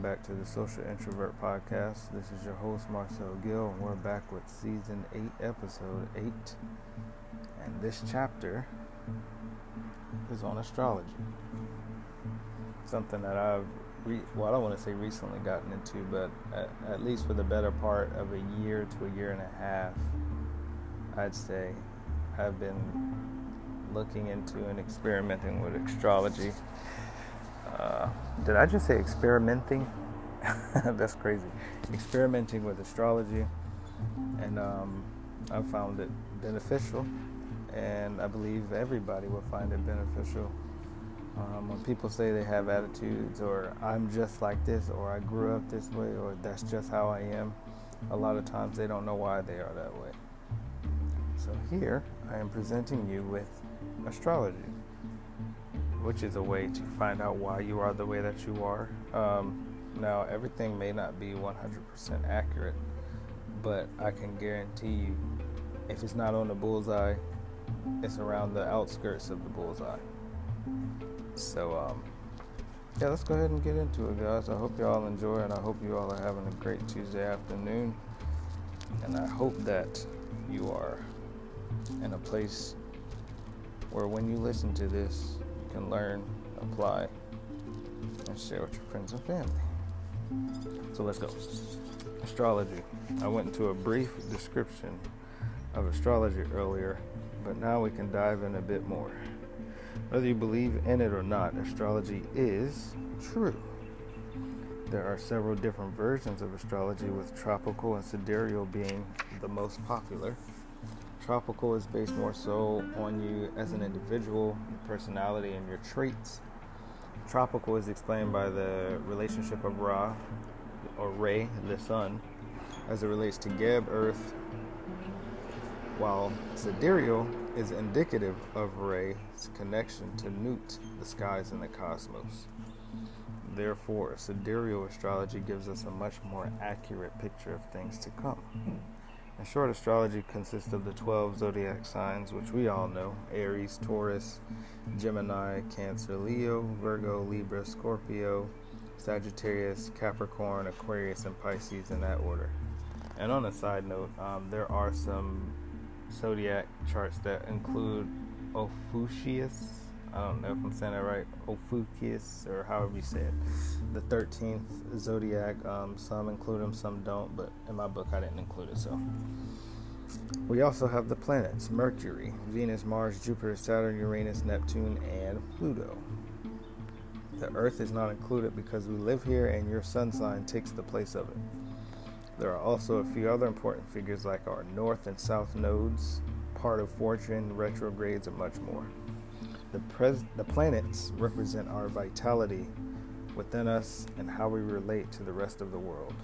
welcome back to the Social Introvert Podcast. This is your host, Marcel Gill, and we're back with Season 8, Episode 8. And this chapter is on astrology. Something that I've, re- well, I don't want to say recently gotten into, but at, at least for the better part of a year to a year and a half, I'd say I've been looking into and experimenting with astrology uh, did I just say experimenting? That's crazy. Experimenting with astrology, and um, I found it beneficial, and I believe everybody will find it beneficial. Um, when people say they have attitudes, or I'm just like this, or I grew up this way, or that's just how I am, a lot of times they don't know why they are that way. So here I am presenting you with astrology which is a way to find out why you are the way that you are. Um, now, everything may not be 100% accurate, but I can guarantee you, if it's not on the bullseye, it's around the outskirts of the bullseye. So, um, yeah, let's go ahead and get into it, guys. I hope you all enjoy, and I hope you all are having a great Tuesday afternoon. And I hope that you are in a place where when you listen to this, can learn, apply, and share with your friends and family. So let's go. Astrology. I went into a brief description of astrology earlier, but now we can dive in a bit more. Whether you believe in it or not, astrology is true. There are several different versions of astrology, with tropical and sidereal being the most popular. Tropical is based more so on you as an individual, your personality, and your traits. Tropical is explained by the relationship of Ra, or Re, the sun, as it relates to Geb, earth, while sidereal is indicative of Re's connection to Nut, the skies and the cosmos. Therefore, sidereal astrology gives us a much more accurate picture of things to come. In short, astrology consists of the 12 zodiac signs, which we all know Aries, Taurus, Gemini, Cancer, Leo, Virgo, Libra, Scorpio, Sagittarius, Capricorn, Aquarius, and Pisces in that order. And on a side note, um, there are some zodiac charts that include Ophiuchus I don't know if I'm saying that right, Ophiuchus, or however you say it. The 13th zodiac, um, some include them, some don't, but in my book I didn't include it, so. We also have the planets Mercury, Venus, Mars, Jupiter, Saturn, Uranus, Neptune, and Pluto. The Earth is not included because we live here and your sun sign takes the place of it. There are also a few other important figures like our north and south nodes, part of fortune, retrogrades, and much more. The, pres- the planets represent our vitality within us and how we relate to the rest of the world.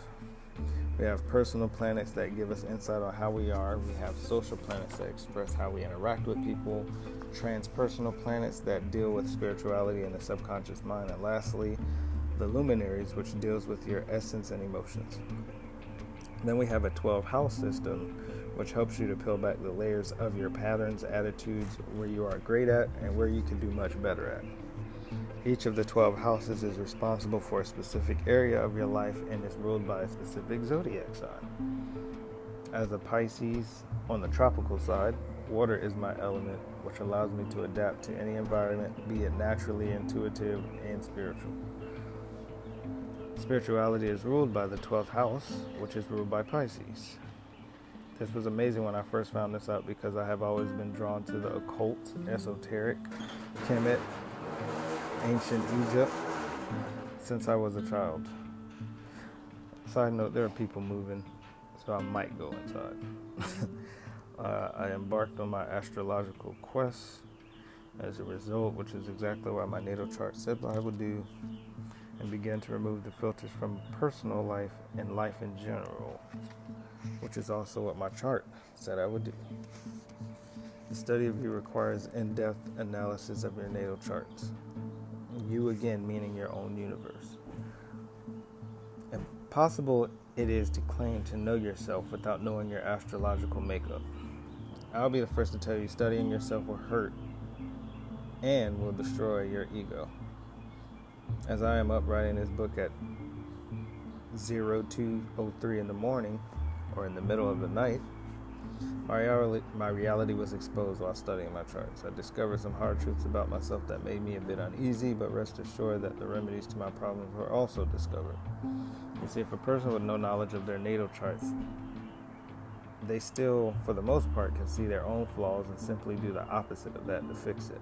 We have personal planets that give us insight on how we are. We have social planets that express how we interact with people. Transpersonal planets that deal with spirituality and the subconscious mind. And lastly, the luminaries, which deals with your essence and emotions. Then we have a 12 house system which helps you to peel back the layers of your patterns, attitudes, where you are great at, and where you can do much better at. Each of the 12 houses is responsible for a specific area of your life and is ruled by a specific zodiac sign. As a Pisces, on the tropical side, water is my element, which allows me to adapt to any environment, be it naturally intuitive and spiritual. Spirituality is ruled by the 12th house, which is ruled by Pisces. This was amazing when I first found this out because I have always been drawn to the occult, esoteric, Kemet, ancient Egypt since I was a child. Side note, there are people moving, so I might go inside. uh, I embarked on my astrological quest as a result, which is exactly what my natal chart said I would do, and began to remove the filters from personal life and life in general which is also what my chart said I would do. The study of you requires in depth analysis of your natal charts. You, again, meaning your own universe. Impossible it is to claim to know yourself without knowing your astrological makeup. I'll be the first to tell you studying yourself will hurt and will destroy your ego. As I am up writing this book at 0203 in the morning or in the middle of the night, my reality, my reality was exposed while studying my charts. I discovered some hard truths about myself that made me a bit uneasy, but rest assured that the remedies to my problems were also discovered. You see, if a person with no knowledge of their natal charts, they still, for the most part, can see their own flaws and simply do the opposite of that to fix it.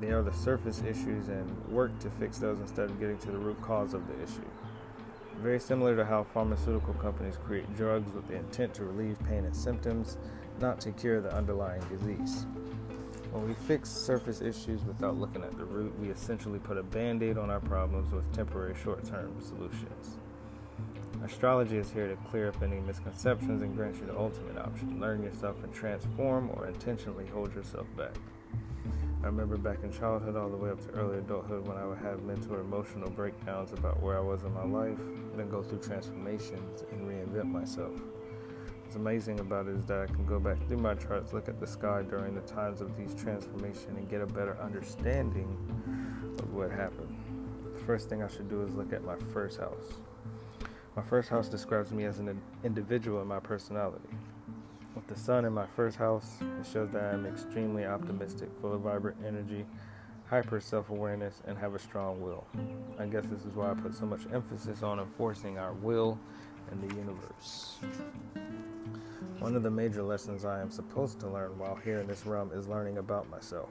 They are the surface issues and work to fix those instead of getting to the root cause of the issue. Very similar to how pharmaceutical companies create drugs with the intent to relieve pain and symptoms, not to cure the underlying disease. When we fix surface issues without looking at the root, we essentially put a band aid on our problems with temporary short term solutions. Astrology is here to clear up any misconceptions and grant you the ultimate option learn yourself and transform or intentionally hold yourself back. I remember back in childhood all the way up to early adulthood when I would have mental or emotional breakdowns about where I was in my life, then go through transformations and reinvent myself. What's amazing about it is that I can go back through my charts, look at the sky during the times of these transformations, and get a better understanding of what happened. The first thing I should do is look at my first house. My first house describes me as an individual in my personality. With the sun in my first house, it shows that I am extremely optimistic, full of vibrant energy, hyper self awareness, and have a strong will. I guess this is why I put so much emphasis on enforcing our will in the universe. One of the major lessons I am supposed to learn while here in this realm is learning about myself.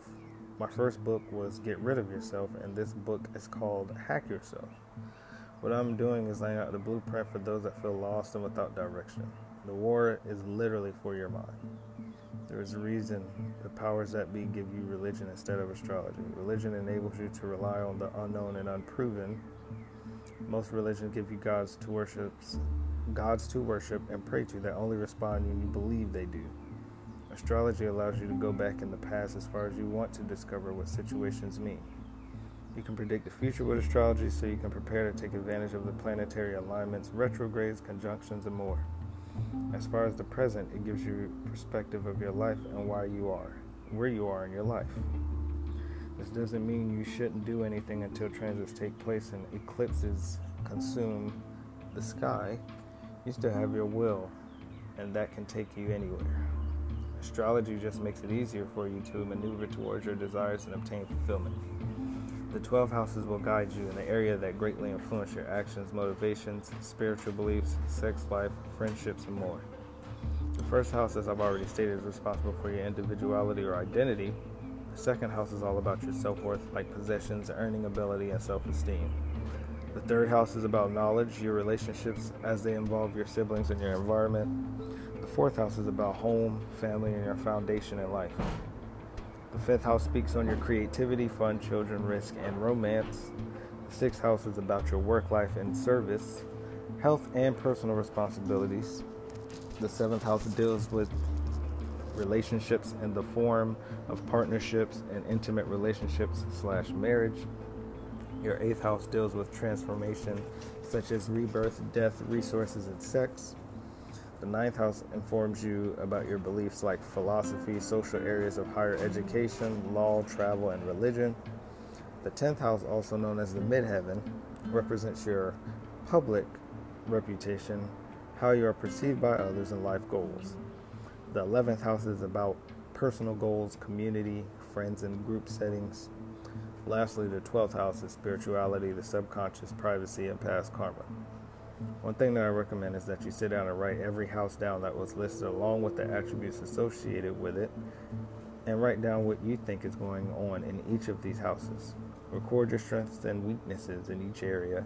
My first book was Get Rid of Yourself, and this book is called Hack Yourself. What I'm doing is laying out the blueprint for those that feel lost and without direction. The war is literally for your mind. There is a reason the powers that be give you religion instead of astrology. Religion enables you to rely on the unknown and unproven. Most religions give you gods to worship, gods to worship and pray to that only respond when you believe they do. Astrology allows you to go back in the past as far as you want to discover what situations mean. You can predict the future with astrology so you can prepare to take advantage of the planetary alignments, retrogrades, conjunctions, and more. As far as the present, it gives you perspective of your life and why you are, where you are in your life. This doesn't mean you shouldn't do anything until transits take place and eclipses consume the sky. You still have your will, and that can take you anywhere. Astrology just makes it easier for you to maneuver towards your desires and obtain fulfillment. The 12 houses will guide you in the area that greatly influence your actions, motivations, spiritual beliefs, sex life, friendships, and more. The first house, as I've already stated, is responsible for your individuality or identity. The second house is all about your self worth, like possessions, earning ability, and self esteem. The third house is about knowledge, your relationships as they involve your siblings and your environment. The fourth house is about home, family, and your foundation in life. The fifth house speaks on your creativity, fun, children, risk, and romance. The sixth house is about your work life and service, health, and personal responsibilities. The seventh house deals with relationships in the form of partnerships and intimate relationships slash marriage. Your eighth house deals with transformation, such as rebirth, death, resources, and sex. The ninth house informs you about your beliefs like philosophy, social areas of higher education, law, travel, and religion. The tenth house, also known as the midheaven, represents your public reputation, how you are perceived by others, and life goals. The eleventh house is about personal goals, community, friends, and group settings. Lastly, the twelfth house is spirituality, the subconscious, privacy, and past karma. One thing that I recommend is that you sit down and write every house down that was listed along with the attributes associated with it and write down what you think is going on in each of these houses. Record your strengths and weaknesses in each area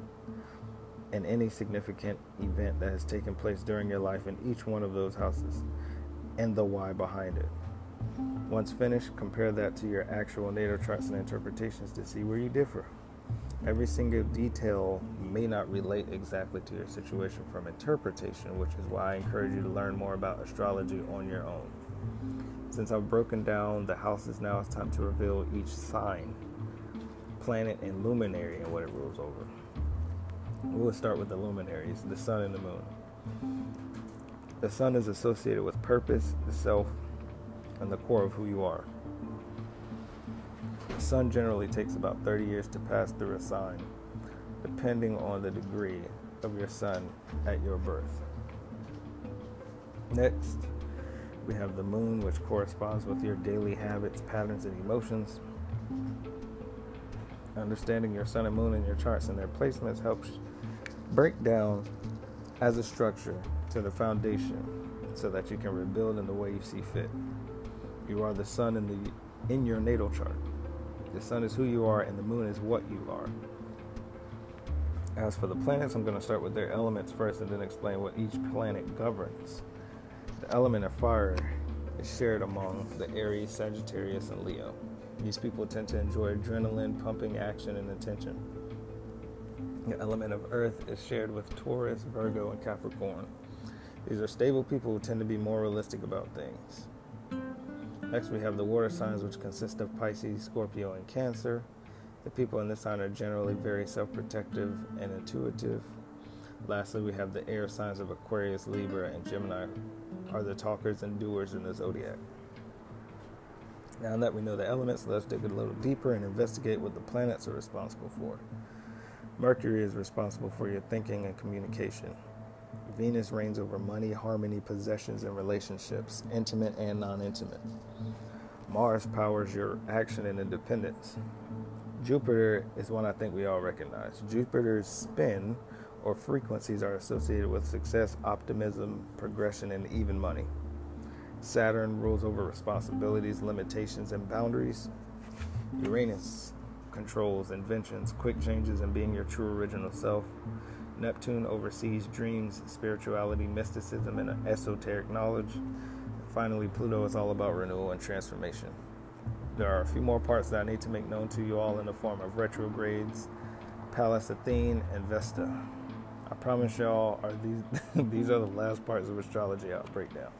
and any significant event that has taken place during your life in each one of those houses and the why behind it. Once finished, compare that to your actual natal charts and interpretations to see where you differ. Every single detail may not relate exactly to your situation from interpretation, which is why I encourage you to learn more about astrology on your own. Since I've broken down the houses, now it's time to reveal each sign, planet, and luminary and what it rules over. We'll start with the luminaries, the sun and the moon. The sun is associated with purpose, the self, and the core of who you are. The sun generally takes about 30 years to pass through a sign, depending on the degree. of your sun at your birth. Next, we have the moon, which corresponds with your daily habits, patterns, and emotions. Understanding your sun and moon in your charts and their placements helps break down as a structure to the foundation so that you can rebuild in the way you see fit. You are the sun in the in your natal chart. The sun is who you are and the moon is what you are. As for the planets, I'm going to start with their elements first and then explain what each planet governs. The element of fire is shared among the Aries, Sagittarius, and Leo. These people tend to enjoy adrenaline, pumping action, and attention. The element of earth is shared with Taurus, Virgo, and Capricorn. These are stable people who tend to be more realistic about things. Next, we have the water signs, which consist of Pisces, Scorpio, and Cancer. The people in this sign are generally very self protective and intuitive. Lastly, we have the air signs of Aquarius, Libra, and Gemini, are the talkers and doers in the zodiac. Now that we know the elements, let's dig a little deeper and investigate what the planets are responsible for. Mercury is responsible for your thinking and communication. Venus reigns over money, harmony, possessions, and relationships, intimate and non intimate. Mars powers your action and independence. Jupiter is one I think we all recognize. Jupiter's spin or frequencies are associated with success, optimism, progression, and even money. Saturn rules over responsibilities, limitations, and boundaries. Uranus controls inventions, quick changes, and being your true original self. Neptune oversees dreams, spirituality, mysticism, and esoteric knowledge. finally, Pluto is all about renewal and transformation. There are a few more parts that I need to make known to you all in the form of retrogrades, Pallas Athene, and Vesta. I promise y'all, are these these are the last parts of astrology I'll break down.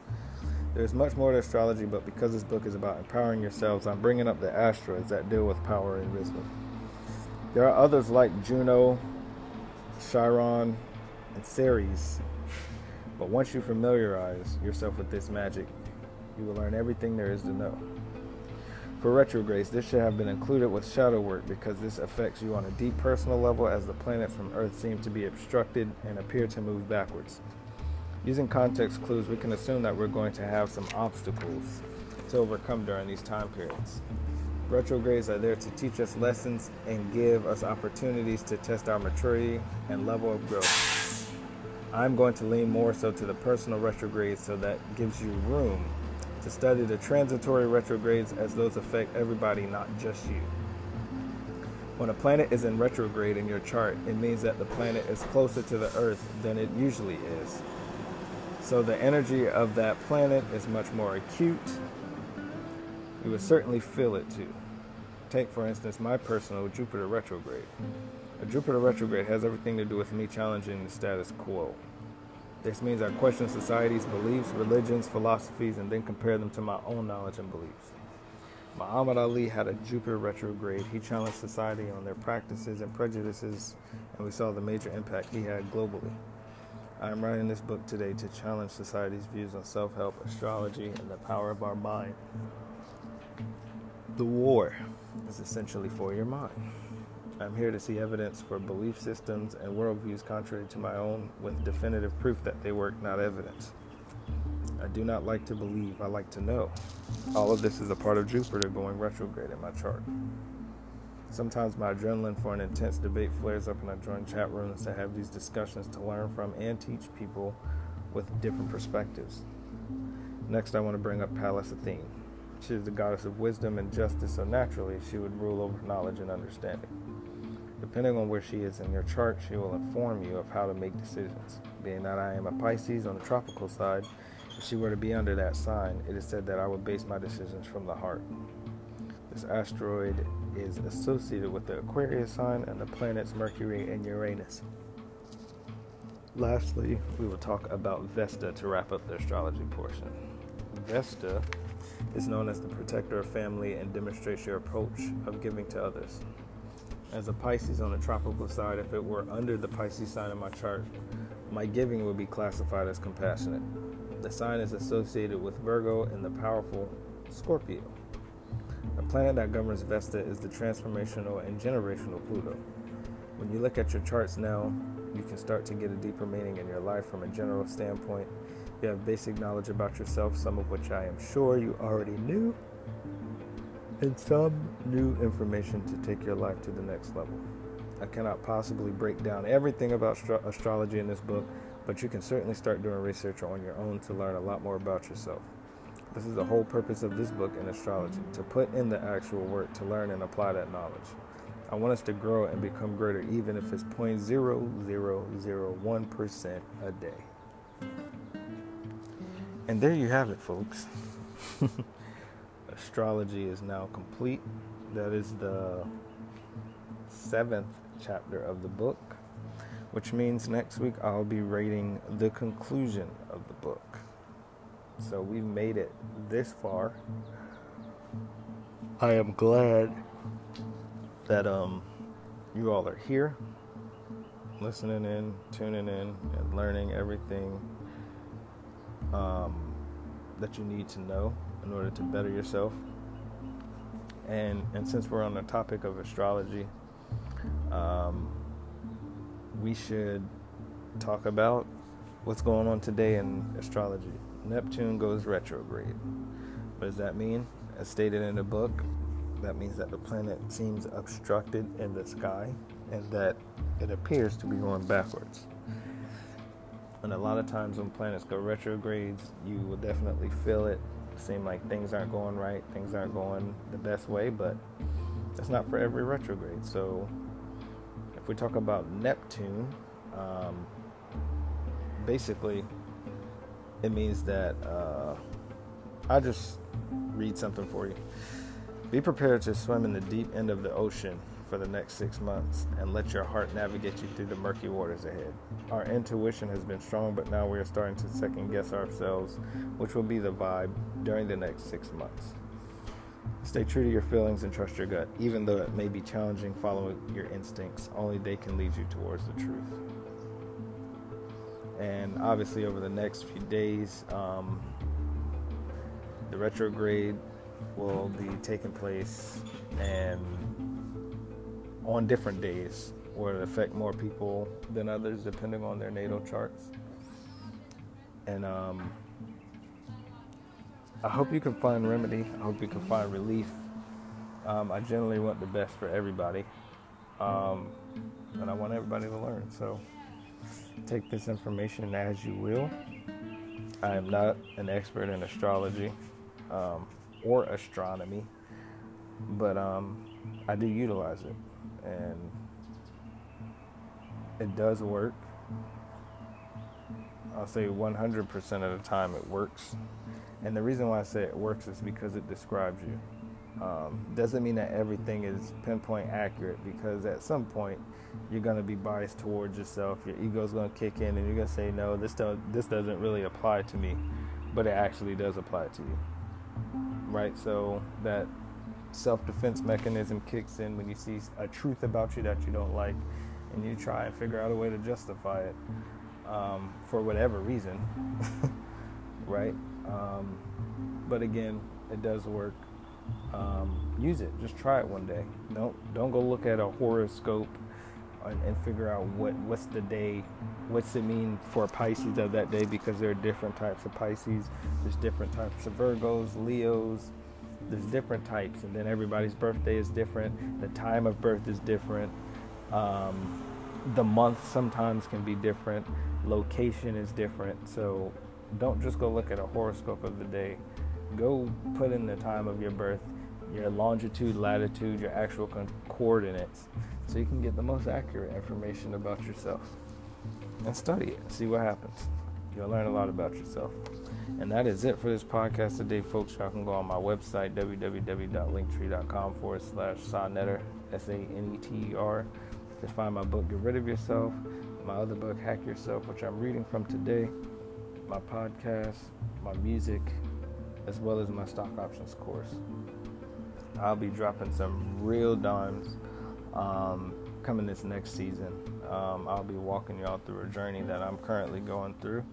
There's much more to astrology, but because this book is about empowering yourselves, I'm bringing up the asteroids that deal with power and wisdom. There are others like Juno, Chiron, and Ceres, but once you familiarize yourself with this magic, you will learn everything there is to know. For retrogrades, this should have been included with shadow work because this affects you on a deep personal level as the planets from Earth seem to be obstructed and appear to move backwards. Using context clues, we can assume that we're going to have some obstacles to overcome during these time periods. Retrogrades are there to teach us lessons and give us opportunities to test our maturity and level of growth. I'm going to lean more so to the personal retrogrades so that gives you room to study the transitory retrogrades as those affect everybody, not just you. When a planet is in retrograde in your chart, it means that the planet is closer to the Earth than it usually is. So the energy of that planet is much more acute. You would certainly feel it too. Take, for instance, my personal Jupiter retrograde. A Jupiter retrograde has everything to do with me challenging the status quo. This means I question society's beliefs, religions, philosophies, and then compare them to my own knowledge and beliefs. Muhammad Ali had a Jupiter retrograde. He challenged society on their practices and prejudices, and we saw the major impact he had globally. I am writing this book today to challenge society's views on self help, astrology, and the power of our mind. The war is essentially for your mind. I'm here to see evidence for belief systems and worldviews contrary to my own with definitive proof that they work, not evidence. I do not like to believe, I like to know. All of this is a part of Jupiter going retrograde in my chart. Sometimes my adrenaline for an intense debate flares up and I join chat rooms to have these discussions to learn from and teach people with different perspectives. Next, I want to bring up Pallas Athene. She is the goddess of wisdom and justice, so naturally she would rule over knowledge and understanding. Depending on where she is in your chart, she will inform you of how to make decisions. Being that I am a Pisces on the tropical side, if she were to be under that sign, it is said that I would base my decisions from the heart. This asteroid is associated with the Aquarius sign and the planets Mercury and Uranus. Lastly, we will talk about Vesta to wrap up the astrology portion. Vesta is known as the protector of family and demonstrates your approach of giving to others. As a Pisces on the tropical side, if it were under the Pisces sign in my chart, my giving would be classified as compassionate. The sign is associated with Virgo and the powerful Scorpio. The planet that governs Vesta is the transformational and generational Pluto. When you look at your charts now, you can start to get a deeper meaning in your life from a general standpoint. You have basic knowledge about yourself, some of which I am sure you already knew, and some new information to take your life to the next level. I cannot possibly break down everything about astro- astrology in this book, but you can certainly start doing research on your own to learn a lot more about yourself. This is the whole purpose of this book in astrology to put in the actual work to learn and apply that knowledge. I want us to grow and become greater, even if it's 0.0001% a day. And there you have it, folks. Astrology is now complete. That is the seventh chapter of the book, which means next week I'll be rating the conclusion of the book. So we've made it this far. I am glad that um you all are here listening in, tuning in, and learning everything um, that you need to know in order to better yourself. And and since we're on the topic of astrology, um, we should talk about what's going on today in astrology. Neptune goes retrograde. What does that mean? As stated in the book, that means that the planet seems obstructed in the sky and that it appears to be going backwards. And a lot of times when planets go retrogrades, you will definitely feel it. Seem like things aren't going right, things aren't going the best way, but that's not for every retrograde. So if we talk about Neptune, um, basically it means that uh, I'll just read something for you. Be prepared to swim in the deep end of the ocean for the next six months and let your heart navigate you through the murky waters ahead. Our intuition has been strong, but now we are starting to second guess ourselves, which will be the vibe during the next six months. Stay true to your feelings and trust your gut, even though it may be challenging following your instincts. Only they can lead you towards the truth. And obviously, over the next few days, um, the retrograde will be taking place and on different days. Where it affect more people than others depending on their natal charts? And um, i hope you can find remedy. I hope you can find relief. Um, i generally want the best for everybody. Um, and i want everybody to learn. So take this information as you will. I am not an expert in astrology. Um, or astronomy, but um, I do utilize it, and it does work. I'll say 100% of the time it works, and the reason why I say it works is because it describes you. Um, doesn't mean that everything is pinpoint accurate because at some point you're going to be biased towards yourself. Your ego's going to kick in, and you're going to say, "No, this don't, this doesn't really apply to me," but it actually does apply to you right? So that self defense mechanism kicks in when you see a truth about you that you don't like and you try and figure out a way to justify it um, for whatever reason, right? Um, but again, it does work. Um, use it. Just try it one day. Don't don't go look at a horoscope and, and, figure out what what's the day, what's it mean for Pisces of that day because there are different types of Pisces. There's different types of Virgos, Leos. There's different types, and then everybody's birthday is different. The time of birth is different. Um, the month sometimes can be different. Location is different. So don't just go look at a horoscope of the day. Go put in the time of your birth, your longitude, latitude, your actual coordinates so you can get the most accurate information about yourself and study it. See what happens. You'll learn a lot about yourself. And that is it for this podcast today, folks. Y'all can go on my website, www.linktree.com forward slash Saneter, S A N E T E R, to find my book, Get Rid of Yourself, my other book, Hack Yourself, which I'm reading from today, my podcast, my music, as well as my stock options course. I'll be dropping some real dimes um, coming this next season. Um, I'll be walking y'all through a journey that I'm currently going through,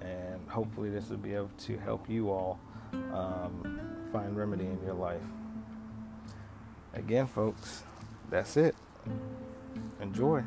and hopefully, this will be able to help you all um, find remedy in your life. Again, folks, that's it. Enjoy.